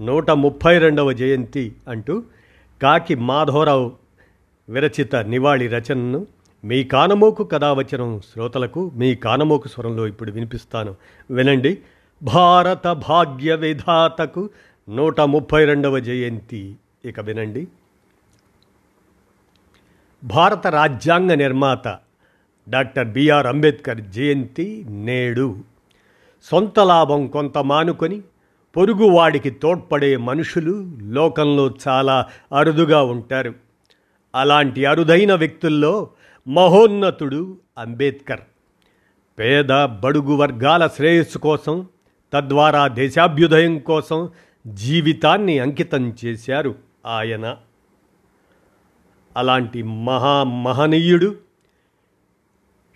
నూట ముప్పై రెండవ జయంతి అంటూ కాకి మాధవరావు విరచిత నివాళి రచనను మీ కానమోకు కథావచనం శ్రోతలకు మీ కానమోకు స్వరంలో ఇప్పుడు వినిపిస్తాను. వినండి. భారత భాగ్య విధాతకు నూట ముప్పై రెండవ జయంతి. ఇక వినండి. భారత రాజ్యాంగ నిర్మాత డాక్టర్ బిఆర్ అంబేద్కర్ జయంతి నేడు. సొంత లాభం కొంత మానుకొని పొరుగువాడికి తోడ్పడే మనుషులు లోకంలో చాలా అరుదుగా ఉంటారు. అలాంటి అరుదైన వ్యక్తుల్లో మహోన్నతుడు అంబేద్కర్. పేద బడుగు వర్గాల శ్రేయస్సు కోసం తద్వారా దేశాభ్యుదయం కోసం జీవితాన్ని అంకితం చేశారు ఆయన. అలాంటి మహా మహనీయుడు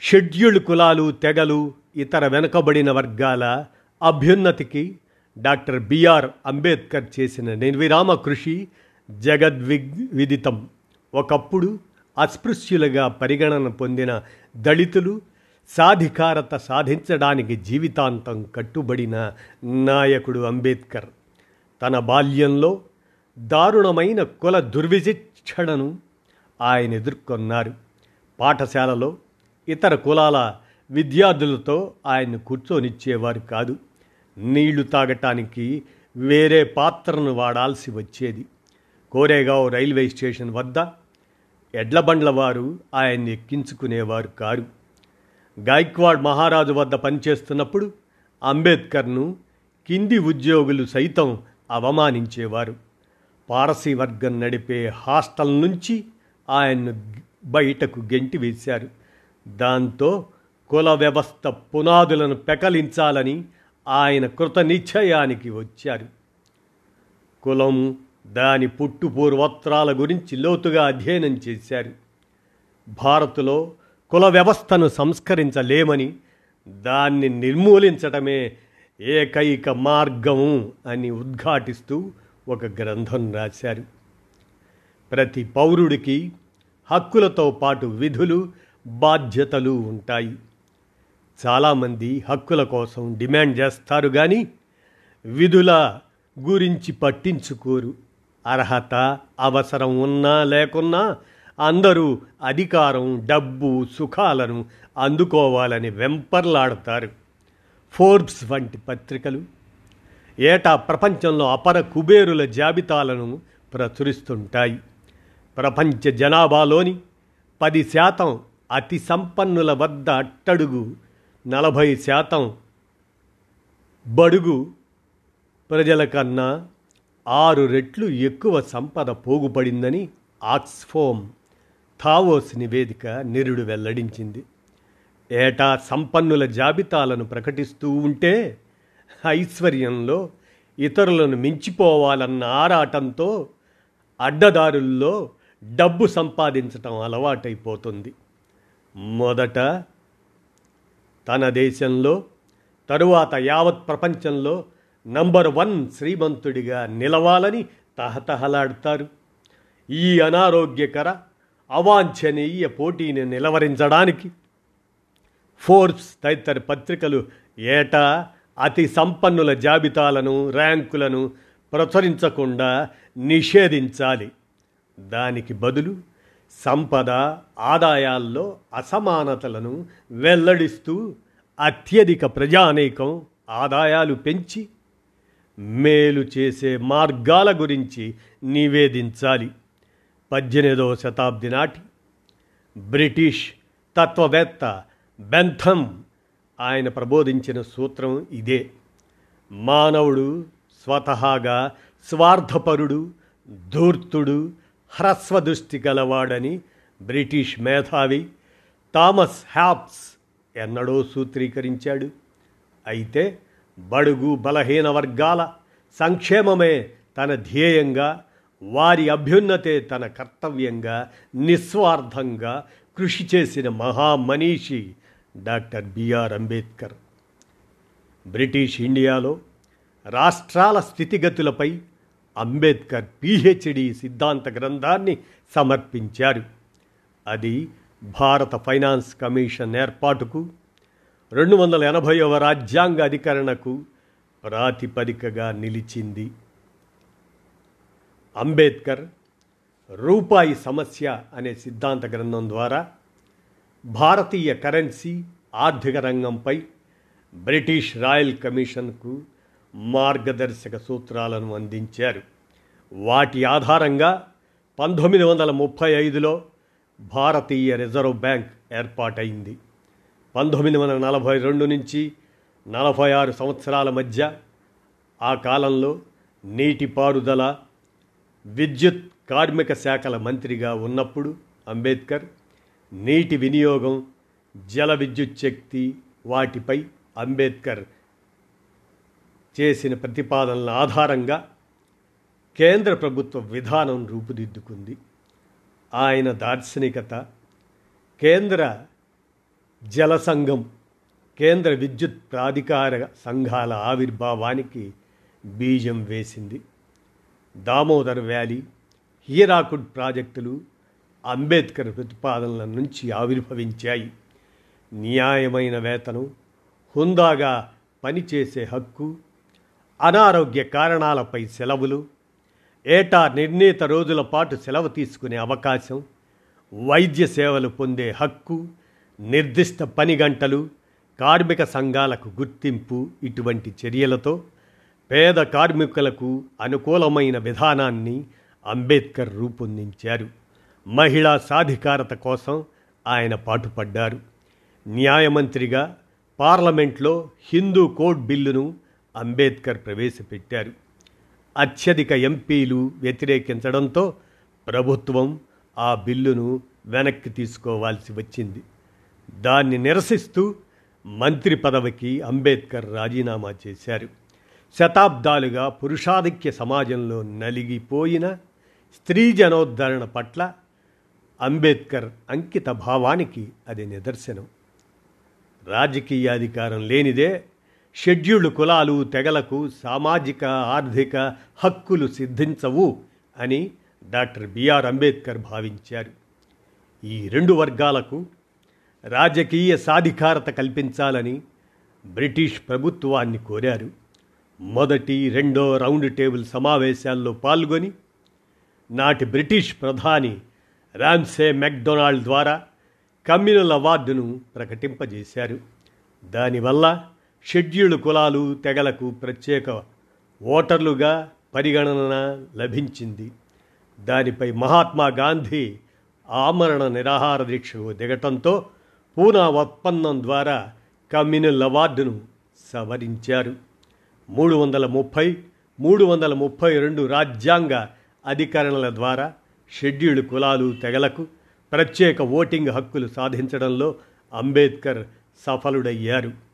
షెడ్యూల్డ్ కులాలు తెగలు ఇతర వెనుకబడిన వర్గాల అభ్యున్నతికి డాక్టర్ బిఆర్ అంబేద్కర్ చేసిన నిర్విరామ కృషి జగద్విదితం ఒకప్పుడు అస్పృశ్యులుగా పరిగణన పొందిన దళితులు సాధికారత సాధించడానికి జీవితాంతం కట్టుబడిన నాయకుడు అంబేద్కర్. తన బాల్యంలో దారుణమైన కుల దుర్విశిక్షణను ఆయన ఎదుర్కొన్నారు. పాఠశాలలో ఇతర కులాల విద్యార్థులతో ఆయన్ను కూర్చొనిచ్చేవారు కాదు. నీళ్ళు తాగటానికి వేరే పాత్రను వాడాల్సి వచ్చేది. కోరేగావ్ రైల్వే స్టేషన్ వద్ద ఎడ్లబండ్ల వారు ఆయన్ని ఎక్కించుకునేవారు కారు. గాయక్వాడ్ మహారాజు వద్ద పనిచేస్తున్నప్పుడు అంబేద్కర్ను కింది ఉద్యోగులు సైతం అవమానించేవారు. పారసీ వర్గం నడిపే హాస్టల్ నుంచి ఆయన్ను బయటకు గెంటి వేశారు. దాంతో కుల వ్యవస్థ పునాదులను పెకలించాలని ఆయన కృత నిశ్చయానికి వచ్చారు. కులం దాని పుట్టు పూర్వత్రాల గురించి లోతుగా అధ్యయనం చేశారు. భారత్లో కుల వ్యవస్థను సంస్కరించలేమని దాన్ని నిర్మూలించటమే ఏకైక మార్గము అని ఉద్ఘాటిస్తూ ఒక గ్రంథం రాశారు. ప్రతి పౌరుడికి హక్కులతో పాటు విధులు బాధ్యతలు ఉంటాయి. చాలామంది హక్కుల కోసం డిమాండ్ చేస్తారు కానీ విధుల గురించి పట్టించుకోరు. అర్హత అవసరం ఉన్నా లేకున్నా అందరూ అధికారం డబ్బు సుఖాలను అందుకోవాలని వెంపర్లాడతారు. ఫోర్బ్స్ వంటి పత్రికలు ఏటా ప్రపంచంలో అపర కుబేరుల జాబితాలను ప్రచురిస్తుంటాయి. ప్రపంచ జనాభాలోని పది శాతం అతి సంపన్నుల వద్ద అట్టడుగు నలభై శాతం బడుగు ప్రజల కన్నా ఆరు రెట్లు ఎక్కువ సంపద పోగుపడిందని ఆక్స్ఫోమ్ థావోస్ నివేదిక నిరుడు వెల్లడించింది. ఏటా సంపన్నుల జాబితాలను ప్రకటిస్తూ ఉంటే ఐశ్వర్యంలో ఇతరులను మించిపోవాలన్న ఆరాటంతో అడ్డదారుల్లో డబ్బు సంపాదించటం అలవాటైపోతుంది. మొదట తన దేశంలో తరువాత యావత్ ప్రపంచంలో నంబర్ వన్ శ్రీమంతుడిగా నిలవాలని తహతహలాడతారు. ఈ అనారోగ్యకర అవాంఛనీయ పోటీని నిలవరించడానికి ఫోర్బ్స్ తదితర పత్రికలు ఏటా అతి సంపన్నుల జాబితాలను ర్యాంకులను ప్రచురించకుండా నిషేధించాలి. దానికి బదులు సంపద ఆదాయాల్లో అసమానతలను వెల్లడిస్తూ అత్యధిక ప్రజానేకం ఆదాయాలు పెంచి మేలు చేసే మార్గాల గురించి నివేదించాలి. పద్దెనిమిదవ శతాబ్ది నాటి బ్రిటిష్ తత్వవేత్త బెంథమ్ ఆయన ప్రబోధించిన సూత్రం ఇదే. మానవుడు స్వతహాగా స్వార్థపరుడు ధూర్తుడు హ్రస్వదృష్టి గలవాడని బ్రిటిష్ మేధావి థామస్ హ్యాప్స్ ఎన్నడో సూత్రీకరించాడు. అయితే బడుగు బలహీన వర్గాల సంక్షేమమే తన ధ్యేయంగా వారి అభ్యున్నతే తన కర్తవ్యంగా నిస్వార్థంగా కృషి చేసిన మహామనీషి doctor B R Ambedkar. British ఇండియాలో రాష్ట్రాల స్థితిగతులపై అంబేద్కర్ పిహెచ్డి సిద్ధాంత గ్రంథాన్ని సమర్పించారు అది భారత ఫైనాన్స్ కమిషన్ ఏర్పాటుకు రెండు వందల ఎనభైవ రాజ్యాంగ అధికరణకు ప్రాతిపదికగా నిలిచింది. అంబేద్కర్ రూపాయి సమస్య అనే సిద్ధాంత గ్రంథం ద్వారా భారతీయ కరెన్సీ ఆర్థిక రంగంపై బ్రిటిష్ రాయల్ కమిషన్కు మార్గదర్శక సూత్రాలను అందించారు. వాటి ఆధారంగా పంతొమ్మిది వందల ముప్పై ఐదులో భారతీయ రిజర్వ్ బ్యాంక్ ఏర్పాటైంది. పంతొమ్మిది వందల నలభై రెండు నుంచి నలభై ఆరు సంవత్సరాల మధ్య ఆ కాలంలో నీటిపారుదల విద్యుత్ కార్మిక శాఖల మంత్రిగా ఉన్నప్పుడు అంబేద్కర్ నీటి వినియోగం జల విద్యుత్ శక్తి వాటిపై అంబేద్కర్ చేసిన ప్రతిపాదనల ఆధారంగా కేంద్ర ప్రభుత్వ విధానం రూపుదిద్దుకుంది. ఆయన దార్శనికత కేంద్ర జల సంఘం కేంద్ర విద్యుత్ ప్రాధికార సంఘాల ఆవిర్భావానికి బీజం వేసింది. దామోదర్ వ్యాలీ హీరాకుడ్ ప్రాజెక్టులు అంబేద్కర్ ప్రతిపాదనల నుంచి ఆవిర్భవించాయి. న్యాయమైన వేతనం హుందాగా పనిచేసే హక్కు అనారోగ్య కారణాలపై సెలవులు ఏటా నిర్ణీత రోజుల పాటు సెలవు తీసుకునే అవకాశం వైద్య సేవలు పొందే హక్కు నిర్దిష్ట పని గంటలు కార్మిక సంఘాలకు గుర్తింపు ఇటువంటి చర్యలతో పేద కార్మికులకు అనుకూలమైన విధానాన్ని అంబేద్కర్ రూపొందించారు. మహిళా సాధికారత కోసం ఆయన పాటుపడ్డారు. న్యాయమంత్రిగా పార్లమెంట్లో హిందూ కోడ్ బిల్లును అంబేద్కర్ ప్రవేశపెట్టారు. అత్యధిక ఎంపీలు వ్యతిరేకించడంతో ప్రభుత్వం ఆ బిల్లును వెనక్కి తీసుకోవాల్సి వచ్చింది. దాన్ని నిరసిస్తూ మంత్రి పదవికి అంబేద్కర్ రాజీనామా చేశారు. శతాబ్దాలుగా పురుషాధిక్య సమాజంలో నలిగిపోయిన స్త్రీ జనోద్ధరణ పట్ల అంబేద్కర్ అంకిత భావానికి అది నిదర్శనం. రాజకీయ అధికారం లేనిదే షెడ్యూల్డ్ కులాలు తెగలకు సామాజిక ఆర్థిక హక్కులు సిద్ధించవు అని డాక్టర్ బిఆర్ అంబేద్కర్ భావించారు. ఈ రెండు వర్గాలకు రాజకీయ సాధికారత కల్పించాలని బ్రిటిష్ ప్రభుత్వాన్ని కోరారు. మొదటి రెండో రౌండ్ టేబుల్ సమావేశాల్లో పాల్గొని నాటి బ్రిటిష్ ప్రధాని రామ్సే మెక్డొనాల్డ్ ద్వారా కమ్యూనల్ అవార్డును ప్రకటింపజేశారు. దానివల్ల షెడ్యూల్డ్ కులాలు తెగలకు ప్రత్యేక ఓటర్లుగా పరిగణన లభించింది. దానిపై మహాత్మా గాంధీ ఆమరణ నిరాహార దీక్షకు దిగటంతో పూనా ఒప్పందం ద్వారా కమ్యూనల్ అవార్డును సవరించారు. మూడు వందల ముప్పై మూడు వందల ముప్పై రెండు రాజ్యాంగ అధికరణల ద్వారా షెడ్యూల్డ్ కులాలు తెగలకు ప్రత్యేక ఓటింగ్ హక్కులు సాధించడంలో అంబేద్కర్ సఫలుడయ్యారు.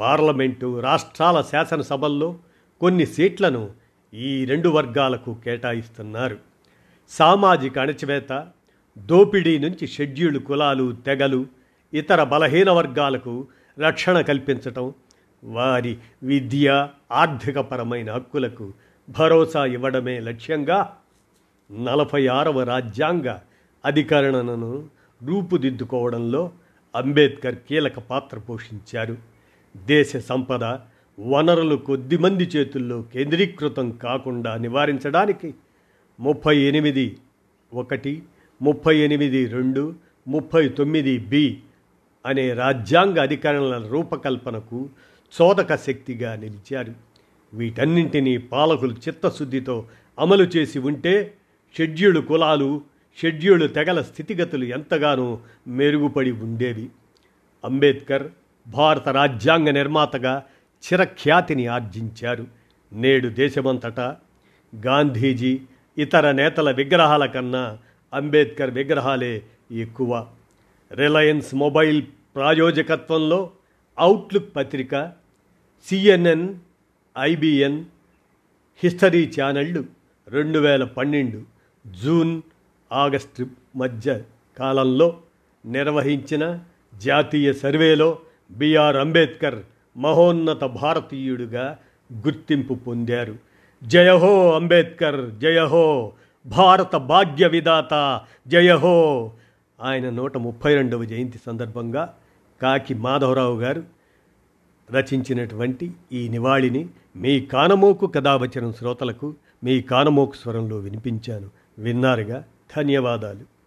పార్లమెంటు రాష్ట్రాల శాసనసభల్లో కొన్ని సీట్లను ఈ రెండు వర్గాలకు కేటాయిస్తున్నారు. సామాజిక అణచివేత దోపిడీ నుంచి షెడ్యూల్డ్ కులాలు తెగలు ఇతర బలహీన వర్గాలకు రక్షణ కల్పించటం వారి విద్య ఆర్థికపరమైన హక్కులకు భరోసా ఇవ్వడమే లక్ష్యంగా నలభై ఆరవ రాజ్యాంగ అధికరణను రూపుదిద్దుకోవడంలో అంబేద్కర్ కీలక పాత్ర పోషించారు. దేశ సంపద వనరులు కొద్దిమంది చేతుల్లో కేంద్రీకృతం కాకుండా నివారించడానికి ముప్పై ఎనిమిది ఒకటి ముప్పై ఎనిమిది రెండు ముప్పై తొమ్మిది బి అనే రాజ్యాంగ అధికరణల రూపకల్పనకు చోదక శక్తిగా నిలిచారు. వీటన్నింటినీ పాలకులు చిత్తశుద్ధితో అమలు చేసి ఉంటే షెడ్యూల్డ్ కులాలు షెడ్యూల్డ్ తెగల స్థితిగతులు ఎంతగానో మెరుగుపడి ఉండేవి. అంబేద్కర్ భారత రాజ్యాంగ నిర్మాతగా చిరఖ్యాతిని ఆర్జించారు. నేడు దేశమంతటా గాంధీజీ ఇతర నేతల విగ్రహాల కన్నా అంబేద్కర్ విగ్రహాలే ఎక్కువ. రిలయన్స్ మొబైల్ ప్రాయోజకత్వంలో అవుట్లుక్ పత్రిక సిఎన్ఎన్ ఐబిఎన్ హిస్టరీ ఛానళ్ళు రెండు వేల పన్నెండు జూన్ ఆగస్టు మధ్య కాలంలో నిర్వహించిన జాతీయ సర్వేలో బిఆర్ అంబేద్కర్ మహోన్నత భారతీయుడిగా గుర్తింపు పొందారు. జయహో అంబేద్కర్ జయహో భారత భాగ్య విధాత జయహో ఆయన నూట ముప్పై రెండవ జయంతి సందర్భంగా కాకి మాధవరావు గారు రచించినటువంటి ఈ నివాళిని మీ కానమోకు కథావచనం శ్రోతలకు మీ కానమోకు స్వరంలో వినిపించాను. విన్నారుగా? ధన్యవాదాలు.